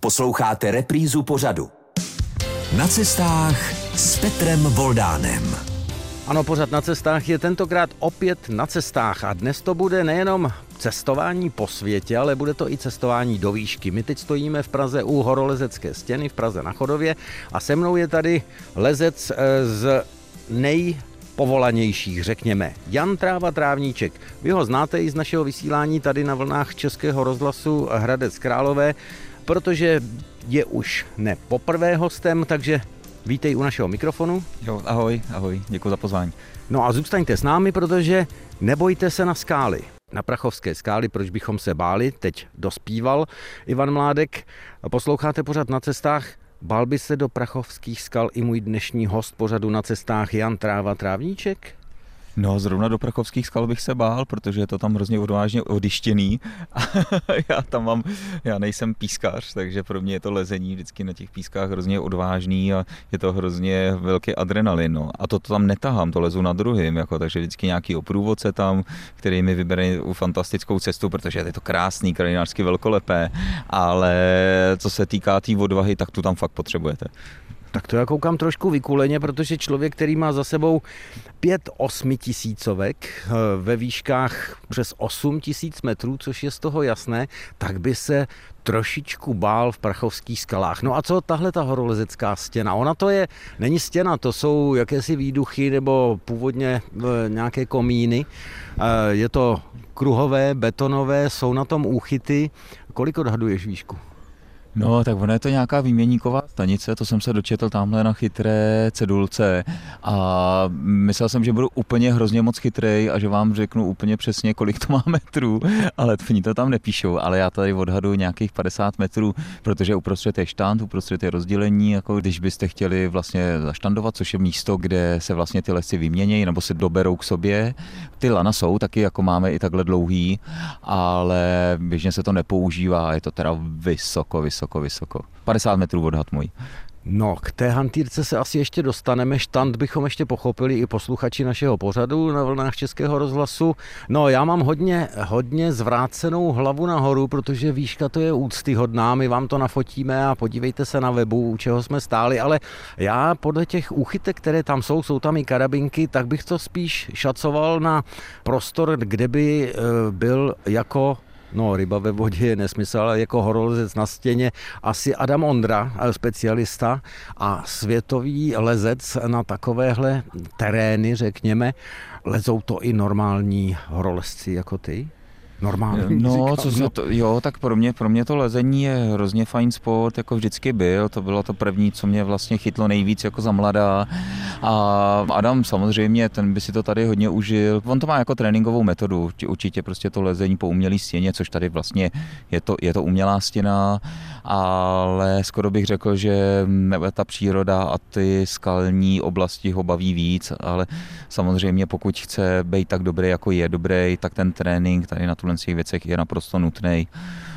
Posloucháte reprízu pořadu. Na cestách s Petrem Voldánem. Ano, pořad na cestách je tentokrát opět na cestách a dnes to bude nejenom cestování po světě, ale bude to i cestování do výšky. My teď stojíme v Praze u horolezecké stěny v Praze na Chodově a se mnou je tady lezec eh, z nej povolanějších, řekněme. Jan Tráva Trávníček. Vy ho znáte i z našeho vysílání tady na vlnách Českého rozhlasu Hradec Králové protože je už ne poprvé hostem, takže vítej u našeho mikrofonu. Jo, ahoj, ahoj, děkuji za pozvání. No a zůstaňte s námi, protože nebojte se na skály. Na Prachovské skály, proč bychom se báli, teď dospíval Ivan Mládek. Posloucháte pořád na cestách, Bál by se do prachovských skal i můj dnešní host pořadu na cestách Jan Tráva Trávníček? No, zrovna do Prachovských skal bych se bál, protože je to tam hrozně odvážně odištěný. já tam mám, já nejsem pískař, takže pro mě je to lezení vždycky na těch pískách hrozně odvážný a je to hrozně velký adrenalin. No. A to, to tam netahám, to lezu na druhým, jako, takže vždycky nějaký oprůvodce tam, který mi vybere fantastickou cestu, protože je to krásný, krajinářsky velkolepé, ale co se týká té tý odvahy, tak tu tam fakt potřebujete. Tak to já koukám trošku vykuleně, protože člověk, který má za sebou pět osmitisícovek eh, ve výškách přes 8 tisíc metrů, což je z toho jasné, tak by se trošičku bál v prachovských skalách. No a co tahle ta horolezecká stěna? Ona to je, není stěna, to jsou jakési výduchy nebo původně eh, nějaké komíny. Eh, je to kruhové, betonové, jsou na tom úchyty. Kolik odhaduješ výšku? No, tak ono je to nějaká výměníková stanice, to jsem se dočetl tamhle na chytré cedulce a myslel jsem, že budu úplně hrozně moc chytrý a že vám řeknu úplně přesně, kolik to má metrů, ale oni to tam nepíšou, ale já tady odhadu nějakých 50 metrů, protože uprostřed je štand, uprostřed je rozdělení, jako když byste chtěli vlastně zaštandovat, což je místo, kde se vlastně ty lesy vyměnějí nebo se doberou k sobě. Ty lana jsou taky, jako máme i takhle dlouhý, ale běžně se to nepoužívá, je to teda vysoko, vysoko vysoko, vysoko. 50 metrů odhad můj. No, k té hantýrce se asi ještě dostaneme. Štant bychom ještě pochopili i posluchači našeho pořadu na vlnách Českého rozhlasu. No, já mám hodně, hodně zvrácenou hlavu nahoru, protože výška to je úctyhodná. My vám to nafotíme a podívejte se na webu, u čeho jsme stáli. Ale já podle těch úchytek, které tam jsou, jsou tam i karabinky, tak bych to spíš šacoval na prostor, kde by eh, byl jako No, ryba ve vodě je nesmysl, ale jako horolezec na stěně asi Adam Ondra, specialista a světový lezec na takovéhle terény, řekněme. Lezou to i normální horolezci jako ty? Normální. No, říkám, co no. To, jo, tak pro mě, pro mě to lezení je hrozně fajn sport, jako vždycky byl, to bylo to první, co mě vlastně chytlo nejvíc jako za mladá. A Adam samozřejmě, ten by si to tady hodně užil. On to má jako tréninkovou metodu, určitě prostě to lezení po umělé stěně, což tady vlastně je to, je to umělá stěna, ale skoro bych řekl, že ta příroda a ty skalní oblasti ho baví víc, ale samozřejmě pokud chce být tak dobrý, jako je dobrý, tak ten trénink tady na tu těch věcech je naprosto nutný,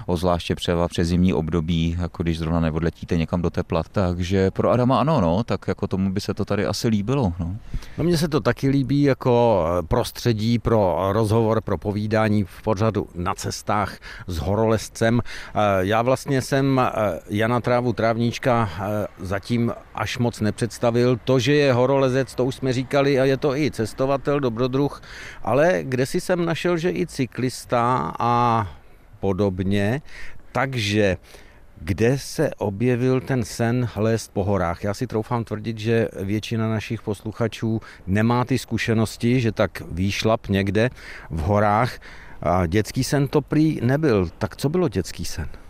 ozvláště třeba přes zimní období, jako když zrovna neodletíte někam do tepla. Takže pro Adama ano, no, tak jako tomu by se to tady asi líbilo. No. No mně se to taky líbí jako prostředí pro rozhovor, pro povídání v pořadu na cestách s horolezcem. Já vlastně jsem Jana Trávu Trávníčka zatím až moc nepředstavil. To, že je horolezec, to už jsme říkali a je to i cestovatel, dobrodruh, ale kde si jsem našel, že i cyklista a podobně. Takže kde se objevil ten sen lézt po horách. Já si troufám tvrdit, že většina našich posluchačů nemá ty zkušenosti, že tak výšlap někde v horách. A dětský sen to prý nebyl. Tak co bylo dětský sen?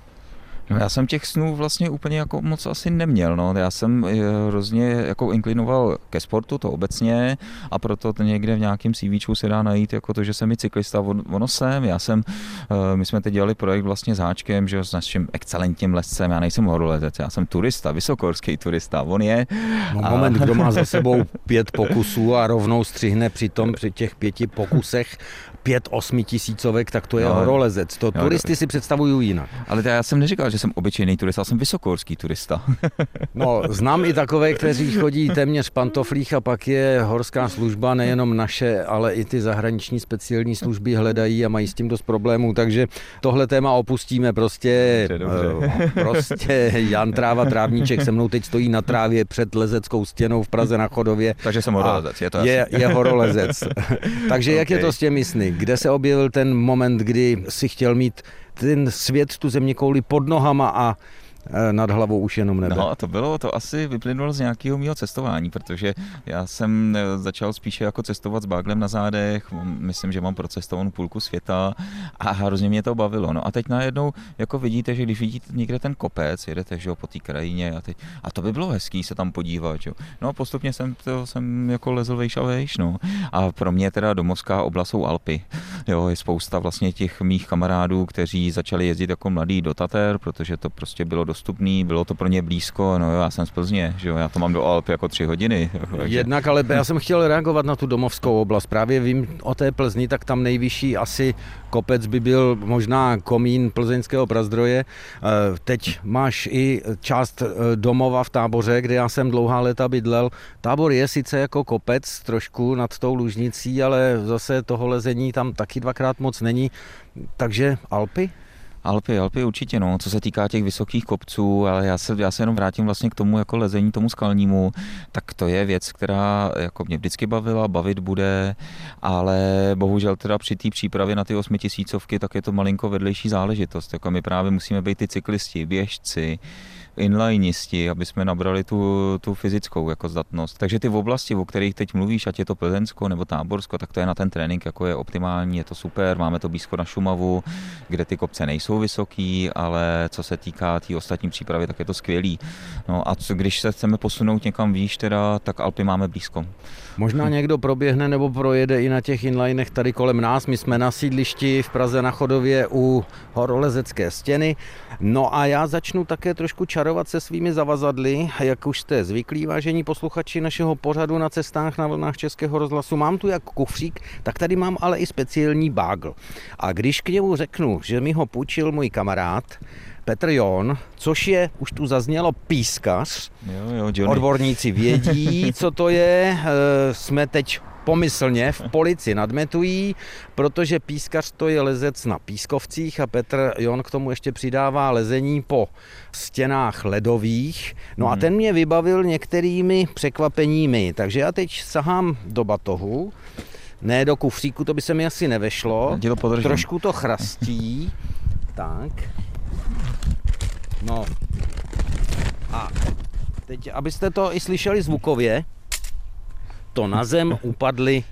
No já jsem těch snů vlastně úplně jako moc asi neměl. No. Já jsem eh, hrozně jako inklinoval ke sportu, to obecně, a proto to někde v nějakém CV se dá najít jako to, že jsem i cyklista, ono jsem, já jsem, eh, my jsme teď dělali projekt vlastně s Háčkem, že s naším excelentním lescem, já nejsem horolezec, já jsem turista, vysokorský turista, on je. No, a... moment, kdo má za sebou pět pokusů a rovnou střihne při tom, při těch pěti pokusech pět osmi tisícovek, tak to je No. horolezec. To No, turisty si představují jinak. Ale já jsem neříkal, že jsem obyčejný turista, já jsem vysokohorský turista. No, znám i takové, kteří chodí téměř v pantoflích a pak je horská služba, nejenom naše, ale i ty zahraniční speciální služby hledají a mají s tím dost problémů, takže tohle téma opustíme prostě. Dobře, dobře. eh, Prostě Jan Tráva Trávníček se mnou teď stojí na trávě před lezeckou stěnou v Praze na Chodově. Takže jsem horolezec, je to je, jasný. je horolezec. Takže jak je to s těmi sny? Kde se objevil ten moment, kdy si chtěl mít ten svět, tu země kouli pod nohama a nad hlavou už jenom nebe? No a to bylo, to asi vyplynulo z nějakého mého cestování, protože já jsem eh, začal spíše jako cestovat s báglem na zádech, myslím, že mám procestovanou půlku světa a hrozně mě to bavilo. No a teď najednou jako vidíte, že když vidíte někde ten kopec, jedete že jo, po té krajině a, teď, a to by bylo hezký se tam podívat. Jo. No a postupně jsem, to, jsem jako lezl vejš a vejš. No. A pro mě teda domovská oblast jsou Alpy. Jo, je spousta vlastně těch mých kamarádů, kteří začali jezdit jako mladí do Tater, protože to prostě bylo dostupné, bylo to pro ně blízko, no jo, já jsem z Plzně, že jo, já to mám do Alp jako tři hodiny. Jako, takže- Jednak, ale já jsem chtěl reagovat na tu domovskou oblast. Právě vím o té Plzni, tak tam nejvyšší asi kopec by byl možná komín plzeňského prazdroje. Eh, Teď máš i část eh, domova v táboře, kde já jsem dlouhá léta bydlel. Tábor je sice jako kopec trošku nad tou lužnicí, ale zase toho lezení tam taky dvakrát moc není. Takže Alpy? Alpy, Alpy určitě, no, co se týká těch vysokých kopců, ale já se, já se jenom vrátím vlastně k tomu jako lezení, tomu skalnímu, tak to je věc, která jako mě vždycky bavila, bavit bude, ale bohužel teda při té přípravě na ty osmitisícovky, tak je to malinko vedlejší záležitost, jako my právě musíme být ty cyklisti, běžci, inlineisti, aby jsme nabrali tu, tu fyzickou jako zdatnost. Takže ty v oblasti, o kterých teď mluvíš, ať je to Plzeňsko nebo Táborsko, tak to je na ten trénink jako je optimální, je to super, máme to blízko na Šumavu, kde ty kopce nejsou vysoký, ale co se týká té tý ostatní přípravy, tak je to skvělý. No a co, když se chceme posunout někam výš, teda, tak Alpy máme blízko. Možná někdo proběhne nebo projede i na těch inlinech tady kolem nás. My jsme na sídlišti v Praze na Chodově u horolezecké stěny. No a já začnu také trošku čarovat se svými zavazadly, jak už jste zvyklí, vážení posluchači našeho pořadu na cestách na vlnách Českého rozhlasu. Mám tu jak kufřík, tak tady mám ale i speciální bágl. A když k němu řeknu, že mi ho půjčil můj kamarád, Petr Jon, což je, už tu zaznělo, pískař, Jo, jo, Johnny. Odborníci vědí, co to je. E, Jsme teď pomyslně v polici nadmetují, protože pískař to je lezec na pískovcích a Petr Jon k tomu ještě přidává lezení po stěnách ledových. No a Mhm. ten mě vybavil některými překvapeními, takže já teď sahám do batohu, ne do kufříku, to by se mi asi nevešlo. Trošku to chrastí. tak. No. A teď, abyste to i slyšeli zvukově, to na zem upadly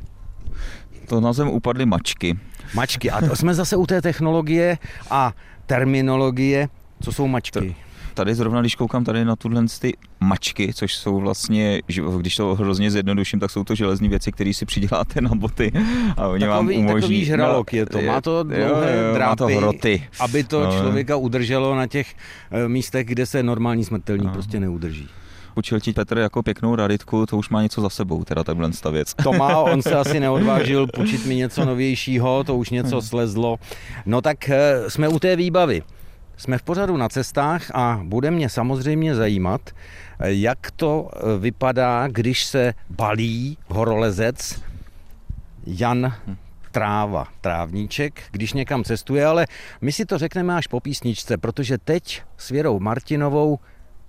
To na zem upadly mačky. mačky. A to jsme zase u té technologie a terminologie, co jsou mačky. Tady zrovna, když koukám tady na tuhle ty mačky, což jsou vlastně, když to hrozně zjednoduším, tak jsou to železní věci, které si přiděláte na boty a oni vám Takový, umožní... takový žralok je to. Má to jo, dlouhé jo, drápy, Má to hroty. aby to No. člověka udrželo na těch eh, místech, kde se normální smrtelník No. prostě neudrží. Učil ti Petr jako pěknou raditku, to už má něco za sebou, teda tenhle věc. To má, on se asi neodvážil půjčit mi něco novějšího, to už něco Hmm. slezlo. No tak eh, jsme u té výbavy. Jsme v pořadu na cestách a bude mě samozřejmě zajímat, eh, jak to eh, vypadá, když se balí horolezec Jan Tráva, trávníček, když někam cestuje, ale my si to řekneme až po písničce, protože teď s Věrou Martinovou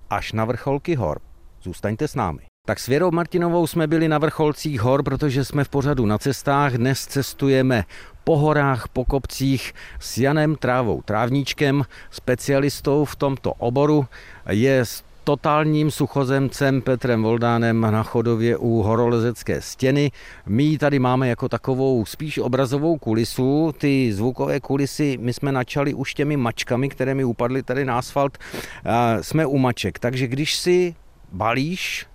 až na vrcholky hor. Zůstaňte s námi. Tak s Věrou Martinovou jsme byli na vrcholcích hor, protože jsme v pořadu na cestách. Dnes cestujeme po horách, po kopcích s Janem Trávou Trávníčkem, specialistou v tomto oboru. Je s totálním suchozemcem Petrem Voldánem na chodově u horolezecké stěny. My ji tady máme jako takovou spíš obrazovou kulisu. Ty zvukové kulisy my jsme načali už těmi mačkami, které mi upadly tady na asfalt. Jsme u maček, takže když si balíš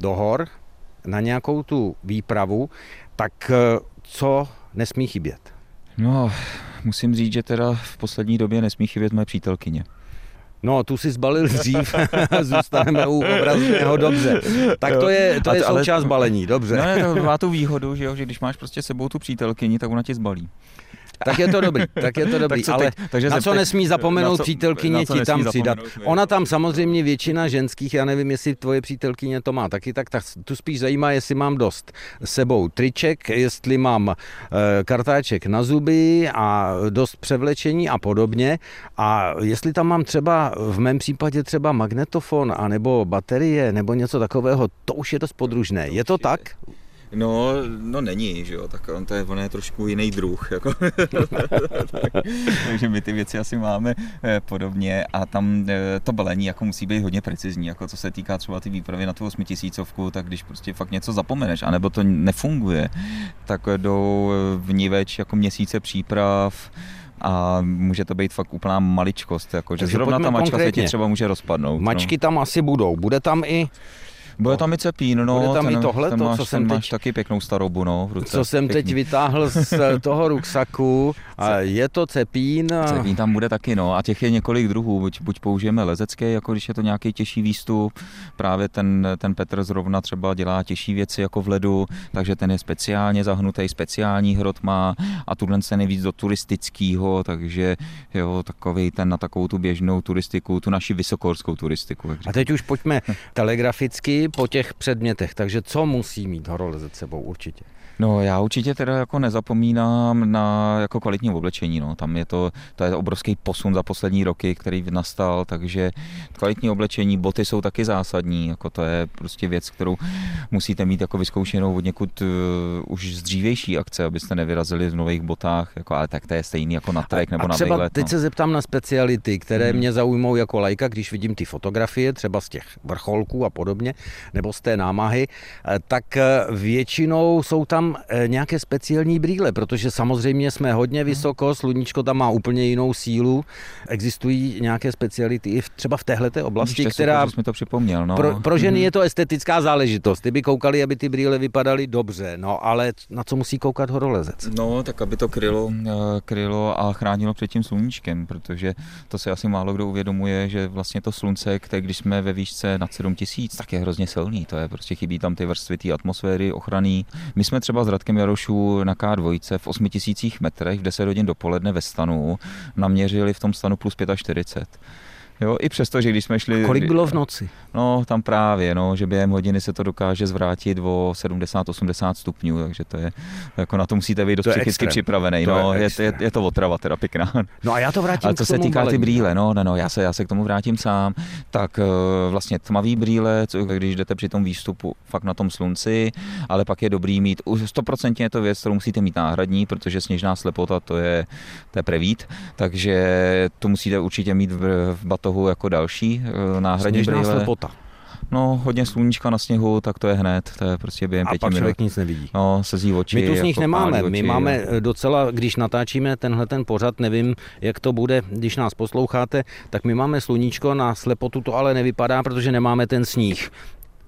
do hor na nějakou tu výpravu, tak eh, co nesmí chybět? No, musím říct, že teda v poslední době nesmí chybět moje přítelkyně. No, tu si zbalil dřív, zůstaneme u obrazného, dobře. Tak to je, to je součást balení, dobře. No, to má tu výhodu, že, jo, že když máš prostě sebou tu přítelkyni, tak ona ti zbalí. Tak je to dobrý, tak je to dobrý, tak ale teď, takže na co nesmí zapomenout co, přítelkyně ti tam přidat. Ona tam samozřejmě většina ženských, já nevím, jestli tvoje přítelkyně to má taky, tak, tak tu spíš zajímá, jestli mám dost sebou triček, jestli mám e, kartáček na zuby a dost převlečení a podobně. A jestli tam mám třeba, v mém případě třeba magnetofon, anebo baterie, nebo něco takového, to už je dost podružné. Je to tak? No, no není, že jo, tak on, to je, on je trošku jiný druh, jako. takže my ty věci asi máme eh, podobně a tam eh, to balení jako musí být hodně precizní, jako co se týká třeba ty výpravy na tu osmitisícovku, tak když prostě fakt něco zapomeneš, anebo to nefunguje, tak jdou v ní več jako měsíce příprav, a může to být fakt úplná maličkost, jako, že zrovna ta mačka konkrétně. se ti třeba může rozpadnout. Mačky no. tam asi budou. Bude tam i bude tam i cepín, no. Bude tam ten, i tohle, ten to, máš, co jsem máš teď, taky pěknou starobu, no, v ruce. Co jsem Pěkný. teď vytáhl z toho ruksaku, a je to cepín. A... Cepín tam bude taky, no, a těch je několik druhů, buď, buď použijeme lezecké, jako když je to nějaký těžší výstup, právě ten, ten Petr zrovna třeba dělá těžší věci jako v ledu, takže ten je speciálně zahnutý, speciální hrot má a tuhle se nejvíc do turistického, takže jo, takový ten na takovou tu běžnou turistiku, tu naši vysokohorskou turistiku. a teď už pojďme telegraficky, po těch předmětech, takže co musí mít horolezec sebou určitě? No já určitě teda jako nezapomínám na jako kvalitní oblečení, no. tam je to, to je obrovský posun za poslední roky, který nastal, takže kvalitní oblečení, boty jsou taky zásadní, jako to je prostě věc, kterou musíte mít jako vyzkoušenou od někud uh, už z dřívější akce, abyste nevyrazili v nových botách, jako, ale tak to je stejný jako na trek nebo a na třeba výlet. teď no. se zeptám na speciality, které hmm. mě zaujmou jako lajka, když vidím ty fotografie, třeba z těch vrcholků a podobně, nebo z té námahy, eh, tak eh, většinou jsou tam Eh, nějaké speciální brýle, protože samozřejmě jsme hodně vysoko, sluníčko tam má úplně jinou sílu. Existují nějaké speciality i třeba v téhle oblasti, Ještě která... Super, to připomněl, no. pro, pro ženy mm-hmm. je to estetická záležitost. Ty by koukali, aby ty brýle vypadaly dobře, no ale na co musí koukat horolezec? No, tak aby to krylo, eh, krylo a chránilo před tím sluníčkem, protože to se asi málo kdo uvědomuje, že vlastně to slunce, které když jsme ve výšce nad 7000, tak je hrozně silný. To je prostě chybí tam ty vrstvy té atmosféry, ochrany. My jsme třeba s Radkem Jarošů na K2 v 8000 metrech v 10 hodin dopoledne ve stanu naměřili v tom stanu plus 45. Jo, i přesto, že když jsme šli... A kolik bylo v noci? No, tam právě, no, že během hodiny se to dokáže zvrátit o 70-80 stupňů, takže to je, jako na to musíte být dost to psychicky připravený, to no, je, je, je, je, to otrava teda pěkná. No a já to vrátím Ale co se týká balení. ty brýle, no, no, no, já se, já se k tomu vrátím sám, tak eh, vlastně tmavý brýle, co, když jdete při tom výstupu fakt na tom slunci, ale pak je dobrý mít, 100% je to věc, kterou musíte mít náhradní, protože sněžná slepota to je, to je prevít, takže to musíte určitě mít v, v batohu jako další eh, náhradní Sněžná brýle. slepota. No, hodně sluníčka na sněhu, tak to je hned, to je prostě během a pěti pak minut. člověk nic nevidí. No, sezí oči. My tu sníh jako nemáme, oči, my máme jo. docela, když natáčíme tenhle ten pořad, nevím, jak to bude, když nás posloucháte, tak my máme sluníčko, na slepotu to ale nevypadá, protože nemáme ten sníh.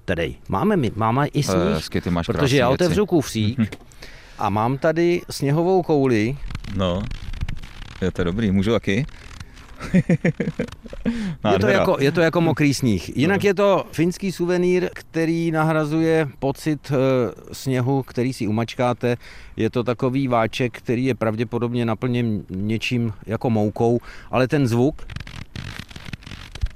Tedy máme, my, máme i sníh, Hezky, ty máš protože já věci. otevřu kufřík a mám tady sněhovou kouli. No, je to dobrý, můžu taky? je, to jako, je to jako mokrý sníh. Jinak je to finský suvenýr, který nahrazuje pocit e, sněhu, který si umačkáte. Je to takový váček, který je pravděpodobně naplněn něčím jako moukou, ale ten zvuk,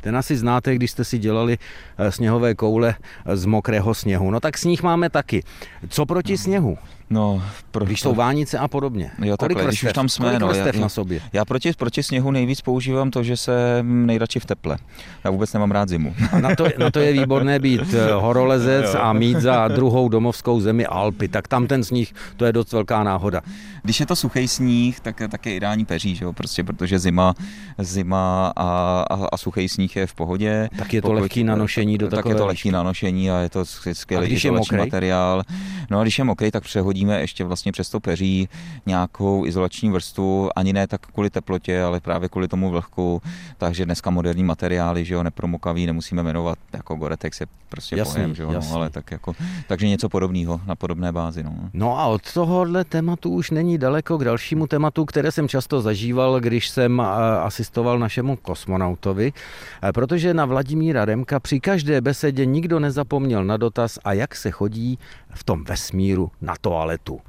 ten asi znáte, když jste si dělali eh, sněhové koule z mokrého sněhu. No tak sníh máme taky. Co proti no. sněhu? No, pro, když jsou vánice a podobně. Jo, kolik takhle, vrstev, když už tam jsme, kolik no, já, na sobě? Já proti, proti sněhu nejvíc používám to, že se nejradši v teple. Já vůbec nemám rád zimu. A na to, na to je výborné být eh, horolezec a mít za druhou domovskou zemi Alpy. Tak tam ten sníh, to je dost velká náhoda. Když je to suchý sníh, tak, tak je ideální peří, že jo? Prostě protože zima, zima a, a, a suchý sníh je v pohodě. Tak je to Pokud, lehký na nošení do Tak takové je to lehký na nošení a je to skvělý když je mokrý? materiál. No a když je mokrý, tak přehodí hodíme ještě vlastně přes to peří nějakou izolační vrstvu, ani ne tak kvůli teplotě, ale právě kvůli tomu vlhku, takže dneska moderní materiály, že jo, nepromokavý, nemusíme jmenovat, jako Goretex je prostě jasný, pojem, že jo, no, ale tak jako, takže něco podobného na podobné bázi. No. no a od tohohle tématu už není daleko k dalšímu tématu, které jsem často zažíval, když jsem asistoval našemu kosmonautovi, protože na Vladimíra Remka při každé besedě nikdo nezapomněl na dotaz, a jak se chodí v tom vesmíru na toaletu.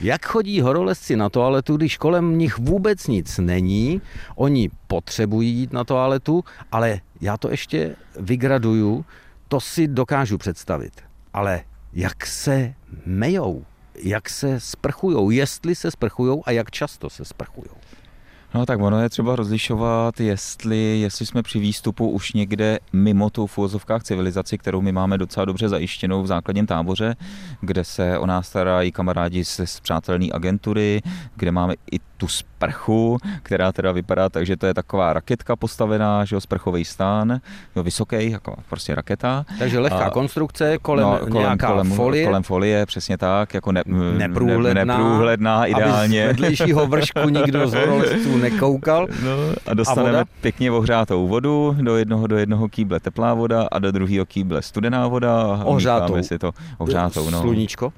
Jak chodí horolezci na toaletu, když kolem nich vůbec nic není, oni potřebují jít na toaletu, ale já to ještě vygraduju, to si dokážu představit. Ale jak se mejou, jak se sprchujou, jestli se sprchujou a jak často se sprchujou. No tak ono je třeba rozlišovat, jestli, jestli jsme při výstupu už někde mimo tu v civilizaci, kterou my máme docela dobře zajištěnou v základním táboře, kde se o nás starají kamarádi z, přátelné agentury, kde máme i tu sprchu, která teda vypadá tak, že to je taková raketka postavená, že jo, sprchový stán, jo, vysoký, jako prostě raketa. Takže lehká a, konstrukce, kolem, no, kolem nějaká kolem, folie. Kolem folie, přesně tak, jako ne, neprůhledná, ne, neprůhledná ideálně. Aby z vedlejšího vršku nikdo z horolezců nekoukal. No, a dostaneme a pěkně ohřátou vodu, do jednoho, do jednoho kýble teplá voda a do druhého kýble studená voda. Ohřátou. si to ohřátou, no. Sluníčko?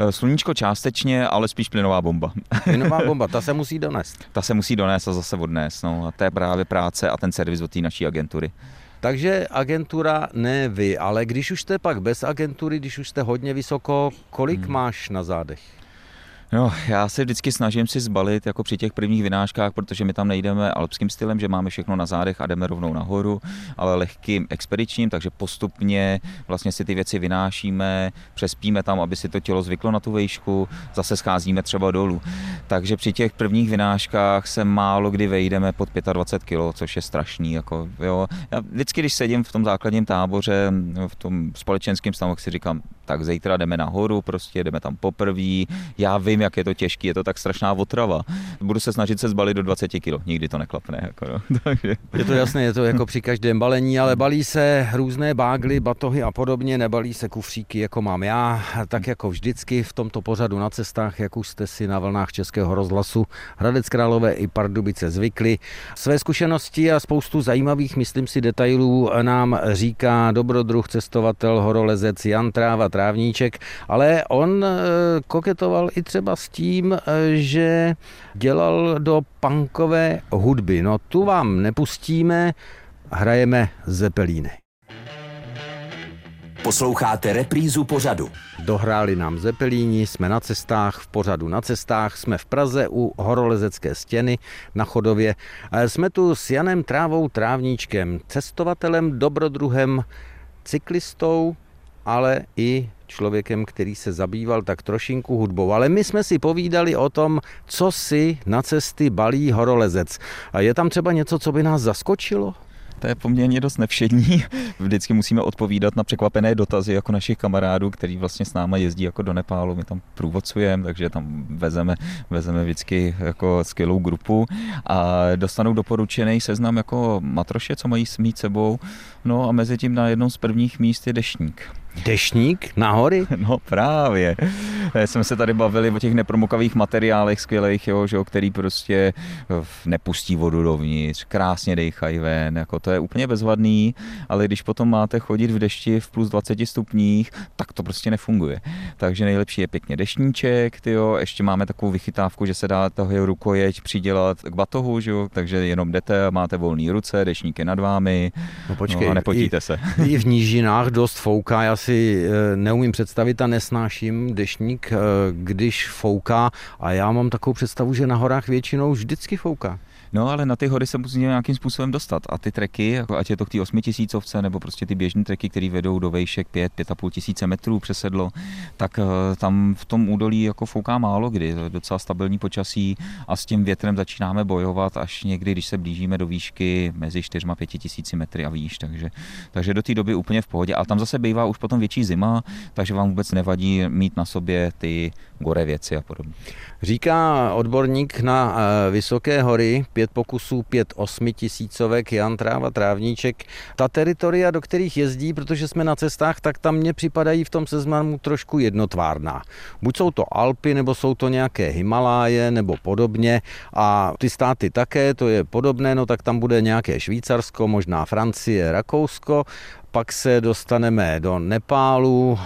Eh, sluníčko částečně, ale spíš plynová bomba. Plynová bomba, ta se musí donést. Ta se musí donést a zase odnést. No. A to je právě práce a ten servis od té naší agentury. Takže agentura ne vy, ale když už jste pak bez agentury, když už jste hodně vysoko, kolik hmm. máš na zádech? No, já se vždycky snažím si zbalit jako při těch prvních vynáškách, protože my tam nejdeme alpským stylem, že máme všechno na zádech a jdeme rovnou nahoru, ale lehkým expedičním, takže postupně vlastně si ty věci vynášíme, přespíme tam, aby si to tělo zvyklo na tu vejšku, zase scházíme třeba dolů. Takže při těch prvních vynáškách se málo kdy vejdeme pod 25 kg, což je strašný. Jako, jo. Já vždycky, když sedím v tom základním táboře, v tom společenském stavu, si říkám, tak zítra jdeme nahoru, prostě jdeme tam poprvé. Já vím, jak je to těžké, je to tak strašná otrava. Budu se snažit se zbalit do 20 kg, nikdy to neklapne. Jako, no. Je to jasné, je to jako při každém balení, ale balí se různé bágly, batohy a podobně, nebalí se kufříky, jako mám já, tak jako vždycky v tomto pořadu na cestách, jak už jste si na vlnách Českého rozhlasu Hradec Králové i Pardubice zvykli. Své zkušenosti a spoustu zajímavých, myslím si, detailů nám říká dobrodruh cestovatel horolezec Jan Tráva Trávníček, ale on eh, koketoval i třeba s tím, eh, že dělal do punkové hudby. No tu vám nepustíme, hrajeme Zepelíny. Posloucháte reprízu pořadu. Dohráli nám Zepelíni, jsme na cestách, v pořadu na cestách, jsme v Praze u horolezecké stěny na Chodově. Jsme tu s Janem Trávou Trávníčkem, cestovatelem, dobrodruhem, cyklistou, ale i člověkem, který se zabýval tak trošinku hudbou. Ale my jsme si povídali o tom, co si na cesty balí horolezec. A je tam třeba něco, co by nás zaskočilo? To je poměrně dost nevšední. Vždycky musíme odpovídat na překvapené dotazy jako našich kamarádů, který vlastně s náma jezdí jako do Nepálu. My tam průvodcujeme, takže tam vezeme, vezeme vždycky jako skvělou grupu a dostanou doporučený seznam jako matroše, co mají mít sebou. No a mezi tím na jednom z prvních míst je dešník. Dešník na hory? No právě. Eh, jsme se tady bavili o těch nepromokavých materiálech skvělých, jo, že, který prostě eh, nepustí vodu dovnitř, krásně dejchají ven, jako to je úplně bezvadný, ale když potom máte chodit v dešti v plus 20 stupních, tak to prostě nefunguje. Takže nejlepší je pěkně dešníček, tyjo, ještě máme takovou vychytávku, že se dá toho rukojeť přidělat k batohu, že jo, takže jenom jdete a máte volné ruce, dešník je nad vámi no, počkej, no a nepotíte i, se. I v nížinách dost fouká, já si eh, neumím představit a nesnáším dešník, eh, když fouká a já mám takovou představu, že na horách většinou vždycky fouká. No ale na ty hory se musí nějakým způsobem dostat. A ty treky, jako ať je to k té osmitisícovce nebo prostě ty běžné treky, které vedou do vejšek 5, 5,5 tisíce metrů přesedlo, tak eh, tam v tom údolí jako fouká málo kdy, docela stabilní počasí a s tím větrem začínáme bojovat až někdy, když se blížíme do výšky mezi 4 a 5 tisíci metry a výš. Takže, takže do té doby úplně v pohodě. Ale tam zase bývá už potom větší zima, takže vám vůbec nevadí mít na sobě ty gore věci a podobně. Říká odborník na eh, vysoké hory, pět pokusů, pět osmitisícovek, Jan Tráva, Trávníček. Ta teritoria, do kterých jezdí, protože jsme na cestách, tak tam mně připadají v tom seznamu trošku jednotvárná. Buď jsou to Alpy, nebo jsou to nějaké Himaláje, nebo podobně. A ty státy také, to je podobné, no tak tam bude nějaké Švýcarsko, možná Francie, Rakousko. Pak se dostaneme do Nepálu,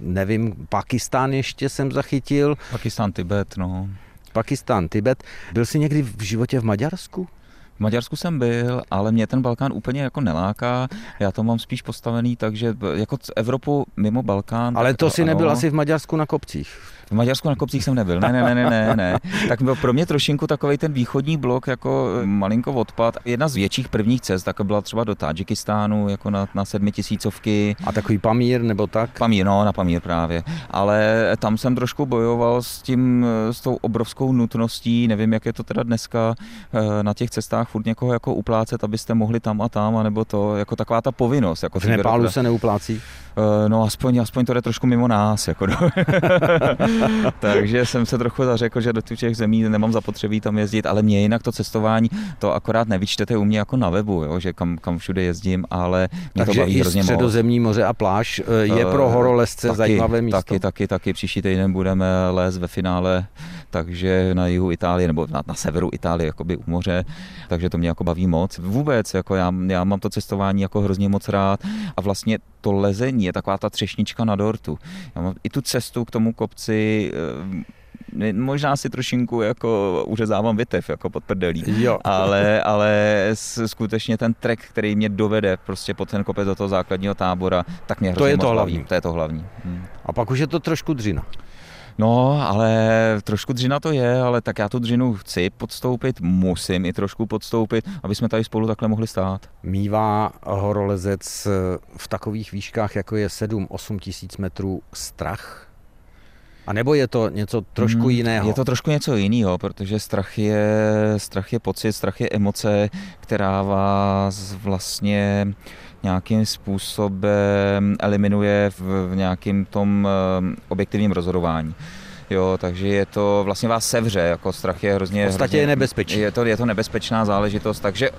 nevím, Pakistán ještě jsem zachytil. Pakistán, Tibet, no. Pakistán, Tibet. Byl jsi někdy v životě v Maďarsku? V Maďarsku jsem byl, ale mě ten Balkán úplně jako neláká. Já to mám spíš postavený, takže jako Evropu mimo Balkán. Ale to si ano. nebyl asi v Maďarsku na kopcích. V Maďarsku na kopcích jsem nebyl, ne, ne, ne, ne, ne, ne. Tak byl pro mě trošinku takový ten východní blok jako malinko odpad. Jedna z větších prvních cest tak byla třeba do Tadžikistánu, jako na, na sedmitisícovky. A takový Pamír nebo tak? Pamír, no, na Pamír právě. Ale tam jsem trošku bojoval s tím, s tou obrovskou nutností, nevím, jak je to teda dneska eh, na těch cestách furt někoho jako uplácet, abyste mohli tam a tam, anebo to, jako taková ta povinnost. Jako v Nepálu se neuplácí? Eh, no aspoň, aspoň to jde trošku mimo nás. Jako do... Takže jsem se trochu zařekl, že do těch zemí nemám zapotřebí tam jezdit, ale mě jinak to cestování, to akorát nevyčtete u mě jako na webu, jo, že kam, kam všude jezdím, ale mě Takže to baví i hrozně středozemní moře a pláž eh, je pro horolezce taky, zajímavé místo. Taky, taky, taky. Příští týden budeme lézt ve finále, takže na jihu Itálie, nebo na, na severu Itálie, jakoby u moře, takže to mě jako baví moc. Vůbec, jako já, já mám to cestování jako hrozně moc rád a vlastně to lezení je taková ta třešnička na dortu. I tu cestu k tomu kopci eh, možná si trošinku jako uřezávám větev jako pod prdelí, jo. ale, ale skutečně ten trek, který mě dovede prostě pod ten kopec do toho základního tábora, tak mě to je to hlavní. hlavní. To je to hlavní. Hmm. A pak už je to trošku dřina. No, ale trošku dřina to je, ale tak já tu dřinu chci podstoupit, musím i trošku podstoupit, aby jsme tady spolu takhle mohli stát. Mívá horolezec v takových výškách, jako je 7-8 tisíc metrů strach? A nebo je to něco trošku hmm, jiného? Je to trošku něco jiného, protože strach je, strach je pocit, strach je emoce, která vás vlastně nějakým způsobem eliminuje v, v nějakým tom eh, objektivním rozhodování. Jo, takže je to, vlastně vás sevře, jako strach je hrozně... V podstatě hrozně, je nebezpečný. Je to, je to nebezpečná záležitost, takže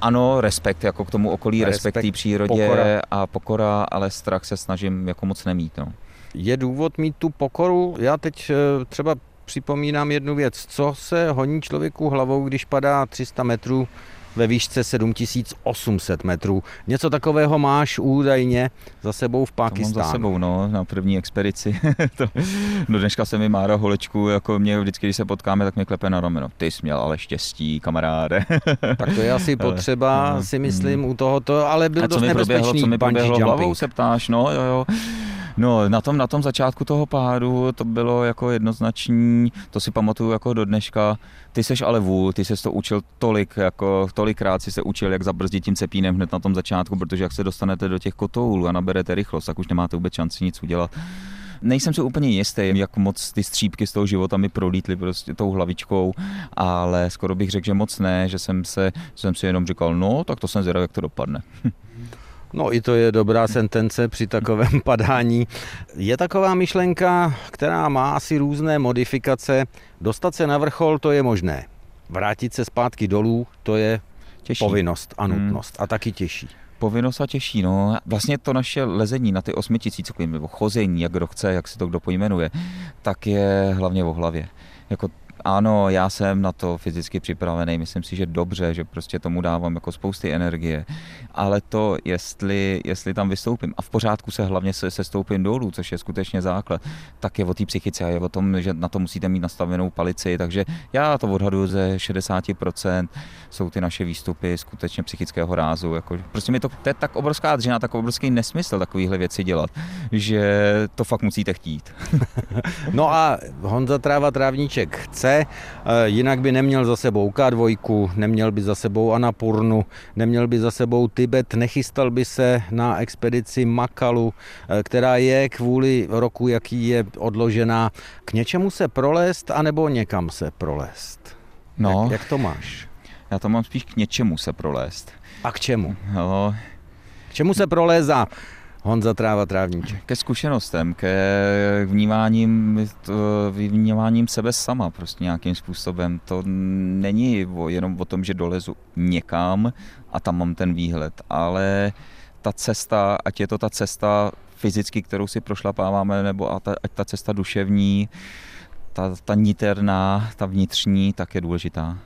ano, respekt jako k tomu okolí, respekt, respekt té přírodě pokora. a pokora, ale strach se snažím jako moc nemít. No. Je důvod mít tu pokoru? Já teď eh, třeba připomínám jednu věc. Co se honí člověku hlavou, když padá 300 metrů ve výšce 7800 metrů. Něco takového máš údajně za sebou v Pákistánu. To mám za sebou, no, na první expedici. to, do dneška se mi Mára Holečku, jako mě vždycky, když se potkáme, tak mě klepe na rameno. Ty jsi měl ale štěstí, kamaráde. tak to je asi potřeba, no, si myslím, mm. u tohoto, ale byl A dost nebezpečný co mi proběhlo hlavou, se ptáš, no jo, jo. No, na tom, na tom začátku toho pádu to bylo jako jednoznační, to si pamatuju jako do dneška. Ty seš ale vůl, ty ses to učil tolik, jako tolikrát si se učil, jak zabrzdit tím cepínem hned na tom začátku, protože jak se dostanete do těch kotoulů a naberete rychlost, tak už nemáte vůbec šanci nic udělat. Nejsem si úplně jistý, jak moc ty střípky z toho života mi prolítly prostě tou hlavičkou, ale skoro bych řekl, že moc ne, že jsem, se, jsem si jenom říkal, no, tak to jsem zvědav, jak to dopadne. No i to je dobrá sentence při takovém padání. Je taková myšlenka, která má asi různé modifikace. Dostat se na vrchol, to je možné. Vrátit se zpátky dolů, to je těžší. povinnost a hmm. nutnost. Hmm. A taky těžší. Povinnost a těžší, no. Vlastně to naše lezení na ty osmitisícovky, nebo chození, jak kdo chce, jak se to kdo pojmenuje, tak je hlavně o hlavě. Jako ano, já jsem na to fyzicky připravený, myslím si, že dobře, že prostě tomu dávám jako spousty energie, ale to, jestli, jestli tam vystoupím a v pořádku se hlavně se, se stoupím dolů, což je skutečně základ, tak je o té psychice a je o tom, že na to musíte mít nastavenou palici, takže já to odhaduju ze 60% jsou ty naše výstupy skutečně psychického rázu. Jako, prostě mi to, to je tak obrovská dřina, tak obrovský nesmysl takovýhle věci dělat, že to fakt musíte chtít. no a Honza Tráva Trávníček chce Eh, jinak by neměl za sebou K2, neměl by za sebou Anapurnu, neměl by za sebou Tibet, nechystal by se na expedici Makalu, eh, která je kvůli roku, jaký je odložená, k něčemu se prolézt, anebo někam se prolézt? No, jak, jak to máš? Já to mám spíš k něčemu se prolézt. A k čemu? No. K čemu se prolézá Honza Tráva Trávníček. Ke zkušenostem, ke vnímáním, vnímáním sebe sama prostě nějakým způsobem. To není jenom o tom, že dolezu někam a tam mám ten výhled, ale ta cesta, ať je to ta cesta fyzicky, kterou si prošlapáváme, nebo a ta, ať ta cesta duševní, ta, ta niterná, ta vnitřní, tak je důležitá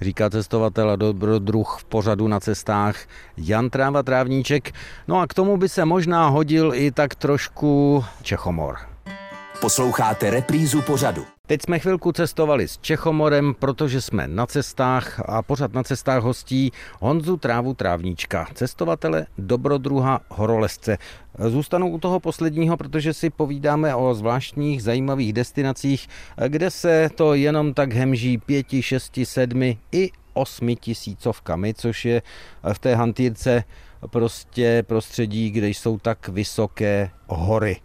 říká cestovatel a dobrodruh v pořadu na cestách Jan Tráva Trávníček. No a k tomu by se možná hodil i tak trošku Čechomor. Posloucháte reprízu pořadu. Teď jsme chvilku cestovali s Čechomorem, protože jsme na cestách a pořád na cestách hostí Honzu Trávu Trávníčka, cestovatele, dobrodruha, horolezce. Zůstanu u toho posledního, protože si povídáme o zvláštních zajímavých destinacích, kde se to jenom tak hemží pěti, šesti, sedmi i osmi tisícovkami, což je v té hantýrce prostě prostředí, kde jsou tak vysoké hory.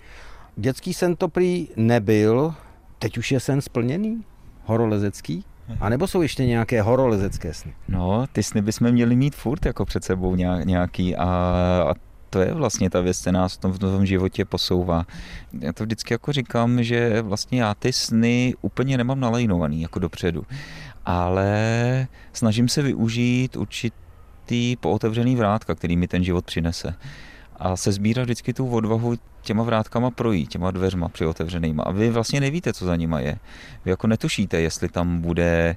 Dětský sen to prý nebyl, teď už je sen splněný? Horolezecký? A nebo jsou ještě nějaké horolezecké sny? No, ty sny bychom měli mít furt jako před sebou nějaký a, a to je vlastně ta věc, která nás v tom, v tom životě posouvá. Já to vždycky jako říkám, že vlastně já ty sny úplně nemám nalajnovaný jako dopředu, ale snažím se využít určitý pootevřený vrátka, který mi ten život přinese a se sbírat vždycky tu odvahu těma vrátkama projít, těma dveřma při otevřenýma. A vy vlastně nevíte, co za nima je. Vy jako netušíte, jestli tam bude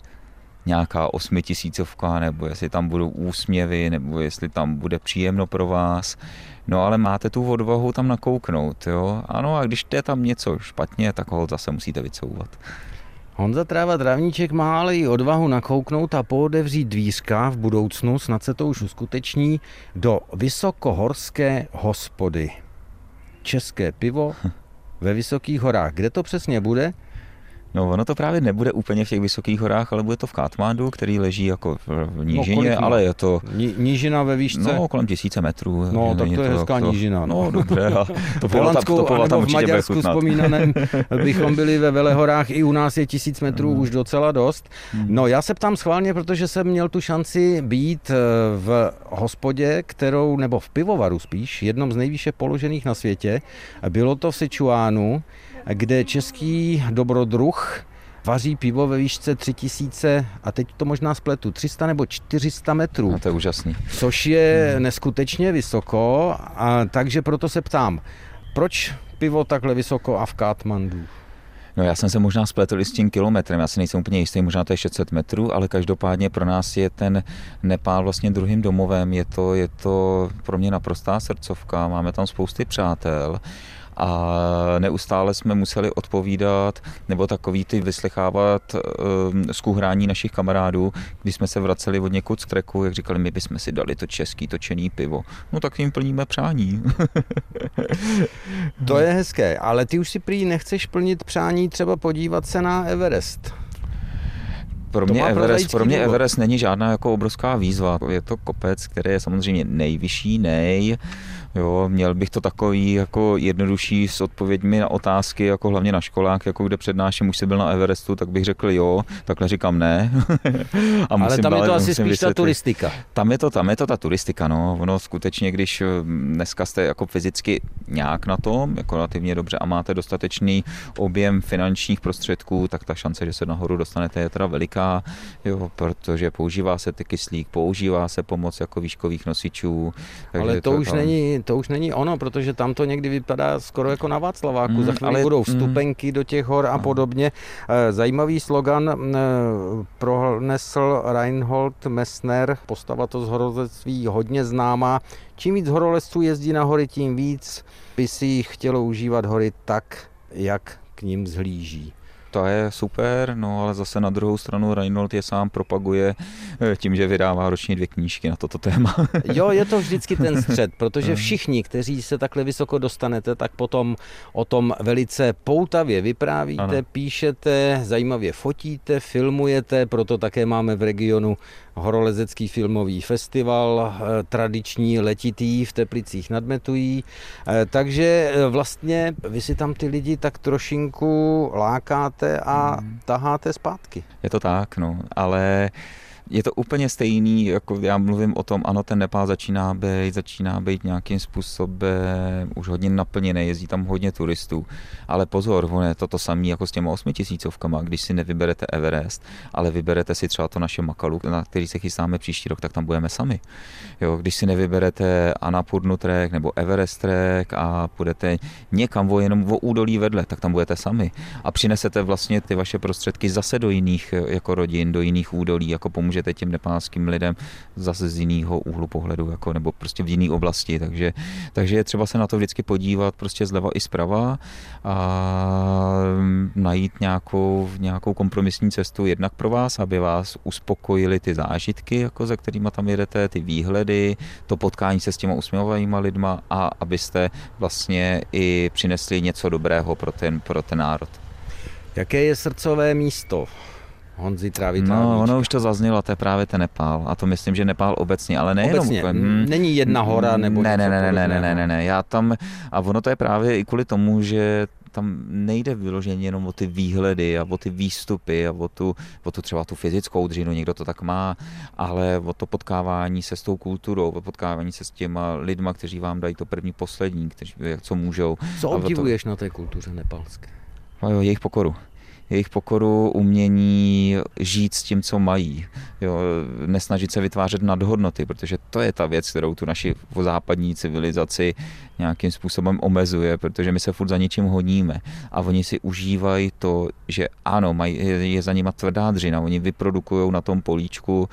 nějaká osmitisícovka, nebo jestli tam budou úsměvy, nebo jestli tam bude příjemno pro vás. No ale máte tu odvahu tam nakouknout, jo. Ano a když je tam něco špatně, tak ho zase musíte vycouvat. Honza Tráva Dravníček má ale i odvahu nakouknout a poodevřít dvířka v budoucnu, snad se to už uskuteční, do vysokohorské hospody. České pivo ve Vysokých horách. Kde to přesně bude? No ono to právě nebude úplně v těch vysokých horách, ale bude to v Katmandu, který leží jako v nížině, no, ale je to... Ní, nížina ve výšce? No, kolem tisíce metrů. No, tak to je to, hezká to, nížina. No, no dobře. A to v Holandsku, to tam v Maďarsku vzpomínaném bychom byli ve Velehorách, i u nás je tisíc metrů mm. už docela dost. Mm. No, já se ptám schválně, protože jsem měl tu šanci být eh, v hospodě, kterou, nebo v pivovaru spíš, jednom z nejvýše položených na světě. Bylo to v Sichuanu, kde český dobrodruh vaří pivo ve výšce 3000 a teď to možná spletu, 300 nebo 400 metrů. No to je úžasný. Což je hmm. neskutečně vysoko, a takže proto se ptám, proč pivo takhle vysoko a v Katmandu? No já jsem se možná spletl i s tím kilometrem, já si nejsem úplně jistý, možná to je 600 metrů, ale každopádně pro nás je ten Nepál vlastně druhým domovem, je to, je to pro mě naprostá srdcovka, máme tam spousty přátel a neustále jsme museli odpovídat nebo takový ty vyslechávat ehm, našich kamarádů, když jsme se vraceli od někud z treku, jak říkali, my bychom si dali to český točený pivo. No tak jim plníme přání. to je hezké, ale ty už si prý nechceš plnit přání třeba podívat se na Everest pro mě, Everest, pro mě Everest není žádná jako obrovská výzva. Je to kopec, který je samozřejmě nejvyšší, nej, Jo, měl bych to takový jako jednodušší s odpověďmi na otázky, jako hlavně na školách, jako kde přednáším, už jsi byl na Everestu, tak bych řekl jo, takhle říkám ne. A musím, ale tam je to asi spíš vysvětlit. ta turistika. Tam je to, tam je to ta turistika, no. Ono skutečně, když eh, dneska jste jako fyzicky nějak na tom, jako relativně dobře a máte dostatečný objem finančních prostředků, tak ta šance, že se nahoru dostanete, je teda veliká, jo, protože používá se ty kyslík, používá se pomoc jako výškových nosičů. Ale to, to už tam... není to už není ono, protože tam to někdy vypadá skoro jako na Václaváku. Mm, Za chvíli ale, budou mm. vstupenky mm. do těch hor a podobně. Eh, zajímavý slogan eh, pronesl Reinhold Messner, postava to z horolezectví hodně známá. Čím víc horolezců jezdí na hory, tím víc by si chtělo užívat hory tak, jak k ním zhlíží to je super, no ale zase na druhou stranu Reinhold je sám propaguje eh, tím, že vydává ročně dvě knížky na toto téma. jo, je to vždycky ten střed, protože všichni, kteří se takhle vysoko dostanete, tak potom o tom velice poutavě vyprávíte, ano. píšete, zajímavě fotíte, filmujete, proto také máme v regionu horolezecký filmový festival, eh, tradiční letitý v Teplicích nad Metují. Eh, takže vlastně vy si tam ty lidi tak trošinku lákáte a hmm. taháte zpátky. Je to tak, no, ale je to úplně stejný, jako já mluvím o tom, ano, ten Nepál začíná být, začíná být nějakým způsobem už hodně naplněný, jezdí tam hodně turistů, ale pozor, on je to to samé jako s těma osmitisícovkama, když si nevyberete Everest, ale vyberete si třeba to naše Makalu, na který se chystáme příští rok, tak tam budeme sami. Jo, když si nevyberete Annapurnu trek nebo Everest trek a půjdete někam o, jenom o údolí vedle, tak tam budete sami a přinesete vlastně ty vaše prostředky zase do jiných jako rodin, do jiných údolí, jako pomůžete těm nepálským lidem zase z jiného úhlu pohledu, jako, nebo prostě v jiné oblasti, takže, takže je třeba se na to vždycky podívat prostě zleva i zprava a najít nějakou, nějakou kompromisní cestu jednak pro vás, aby vás uspokojili ty zážitky, jako za kterými tam jedete, ty výhledy, to potkání se s těma usměvavými lidma a abyste vlastně i přinesli něco dobrého pro ten, pro ten národ. Jaké je srdcové místo Honzi Trávy No, ono už to zaznělo, to je právě ten Nepál. A to myslím, že Nepál obecně, ale nejenom. Obecně. Hm, Není jedna hora nebo ne, ne, ne, ne, ne, ne, ne, ne, já tam, a ono to je právě i kvůli tomu, že tam nejde vyloženě jenom o ty výhledy a o ty výstupy a o tu, o tu třeba tu fyzickou dřinu, někdo to tak má, ale o to potkávání se s tou kulturou, o potkávání se s těma lidma, kteří vám dají to první, poslední, kteří, co můžou. Co obdivuješ to... na té kultuře nepalské? A jo, jejich pokoru jejich pokoru, umění žít s tím, co mají. Jo, nesnažit se vytvářet nadhodnoty, protože to je ta věc, kterou tu naši západní civilizaci nějakým způsobem omezuje, protože my se furt za něčím honíme a oni si užívají to, že ano, mají, je za nima tvrdá dřina, oni vyprodukují na tom políčku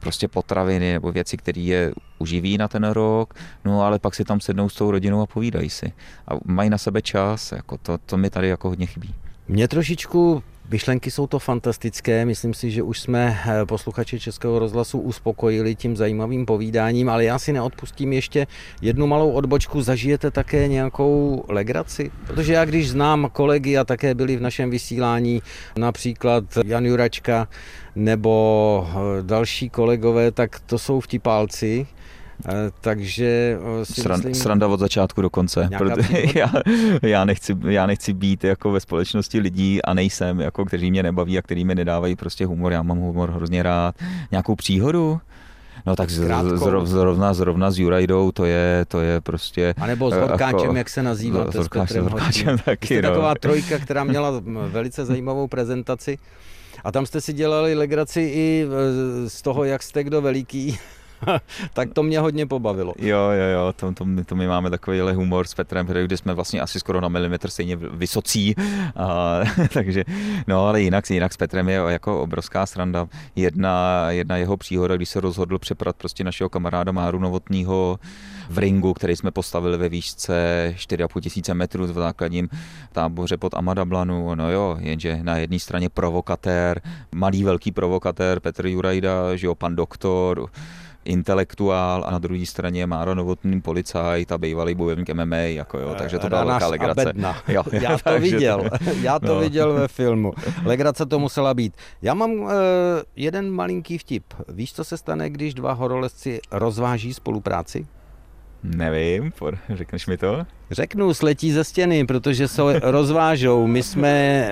prostě potraviny nebo věci, které je uživí na ten rok, no ale pak si tam sednou s tou rodinou a povídají si. A mají na sebe čas, jako to, to mi tady jako hodně chybí. Mě trošičku Myšlenky jsou to fantastické, myslím si, že už jsme eh, posluchače Českého rozhlasu uspokojili tím zajímavým povídáním, ale já si neodpustím ještě jednu malou odbočku. Zažijete také nějakou legraci? Protože já když znám kolegy a také byli v našem vysílání, například Jan Juračka nebo eh, další kolegové, tak to jsou vtipálci, takže eh, si Sran, myslím... Sranda od začátku do konce, protože já, já, nechci, já nechci být jako ve společnosti lidí a nejsem, jako, kteří mě nebaví a kteří mi nedávají prostě humor, já mám humor hrozně rád. Nějakou příhodu? No tak zrov, zrovna, zrovna s Jurajdou to je, to je prostě... A nebo s eh, Horkáčem, jako, jak se nazývá. S, s Horkáčem taky, Jste no. taková trojka, která měla velice zajímavou prezentaci. A tam jste si dělali legraci i z toho, jak jste kdo veliký. tak to mě hodně pobavilo. Jo, jo, jo, to, to, to my máme takovýhle humor s Petrem, kde jsme vlastně asi skoro na milimetr stejně vysocí, a, takže, no ale jinak, jinak s Petrem je jako obrovská sranda. Jedna, jedna jeho příhoda, když se rozhodl přeprat prostě našeho kamaráda Máru Novotního v ringu, který jsme postavili ve výšce 4,5 tisíce metrů v základním táboře pod Amadablanu. No jo, jenže na jedné straně provokatér, malý velký provokatér Petr Jurajda, že jo, pan doktor, intelektuál a na druhé straně Máro Novotný policajt a bývalý bojovník MMA, jako jo, takže to byla velká legrace. Jo, já to viděl, já to no. viděl ve filmu. Legrace to musela být. Já mám uh, jeden malinký vtip. Víš, co se stane, když dva horolezci rozváží spolupráci? Nevím, řekneš mi to? Řeknu, sletí ze stěny, protože se rozvážou. My jsme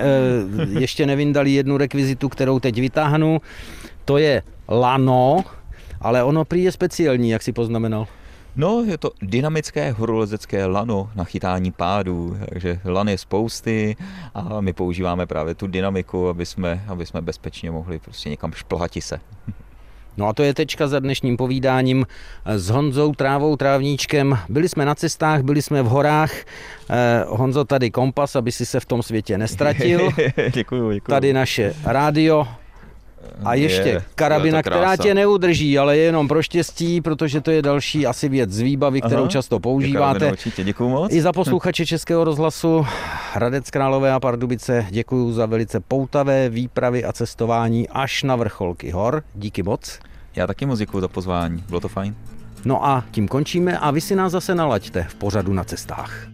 uh, ještě nevyndali jednu rekvizitu, kterou teď vytáhnu. To je lano, ale ono prý je speciální, jak si poznamenal. No, je to dynamické horolezecké lano na chytání pádů, takže lan je spousty a my používáme právě tu dynamiku, aby jsme, aby jsme bezpečně mohli prostě někam šplhati se. No a to je tečka za dnešním povídáním s Honzou Trávou Trávníčkem. Byli jsme na cestách, byli jsme v horách. Eh, Honzo, tady kompas, aby si se v tom světě nestratil. děkuju, děkuju. Tady naše rádio, a ještě je, karabina, která tě neudrží, ale je jenom pro štěstí, protože to je další asi věc z výbavy, kterou Aha, často používáte. Určitě, děkuju moc. I za posluchače Českého rozhlasu Hradec Králové a Pardubice děkuji za velice poutavé výpravy a cestování až na vrcholky hor. Díky moc. Já taky moc děkuji za pozvání, bylo to fajn. No a tím končíme a vy si nás zase nalaďte v pořadu na cestách.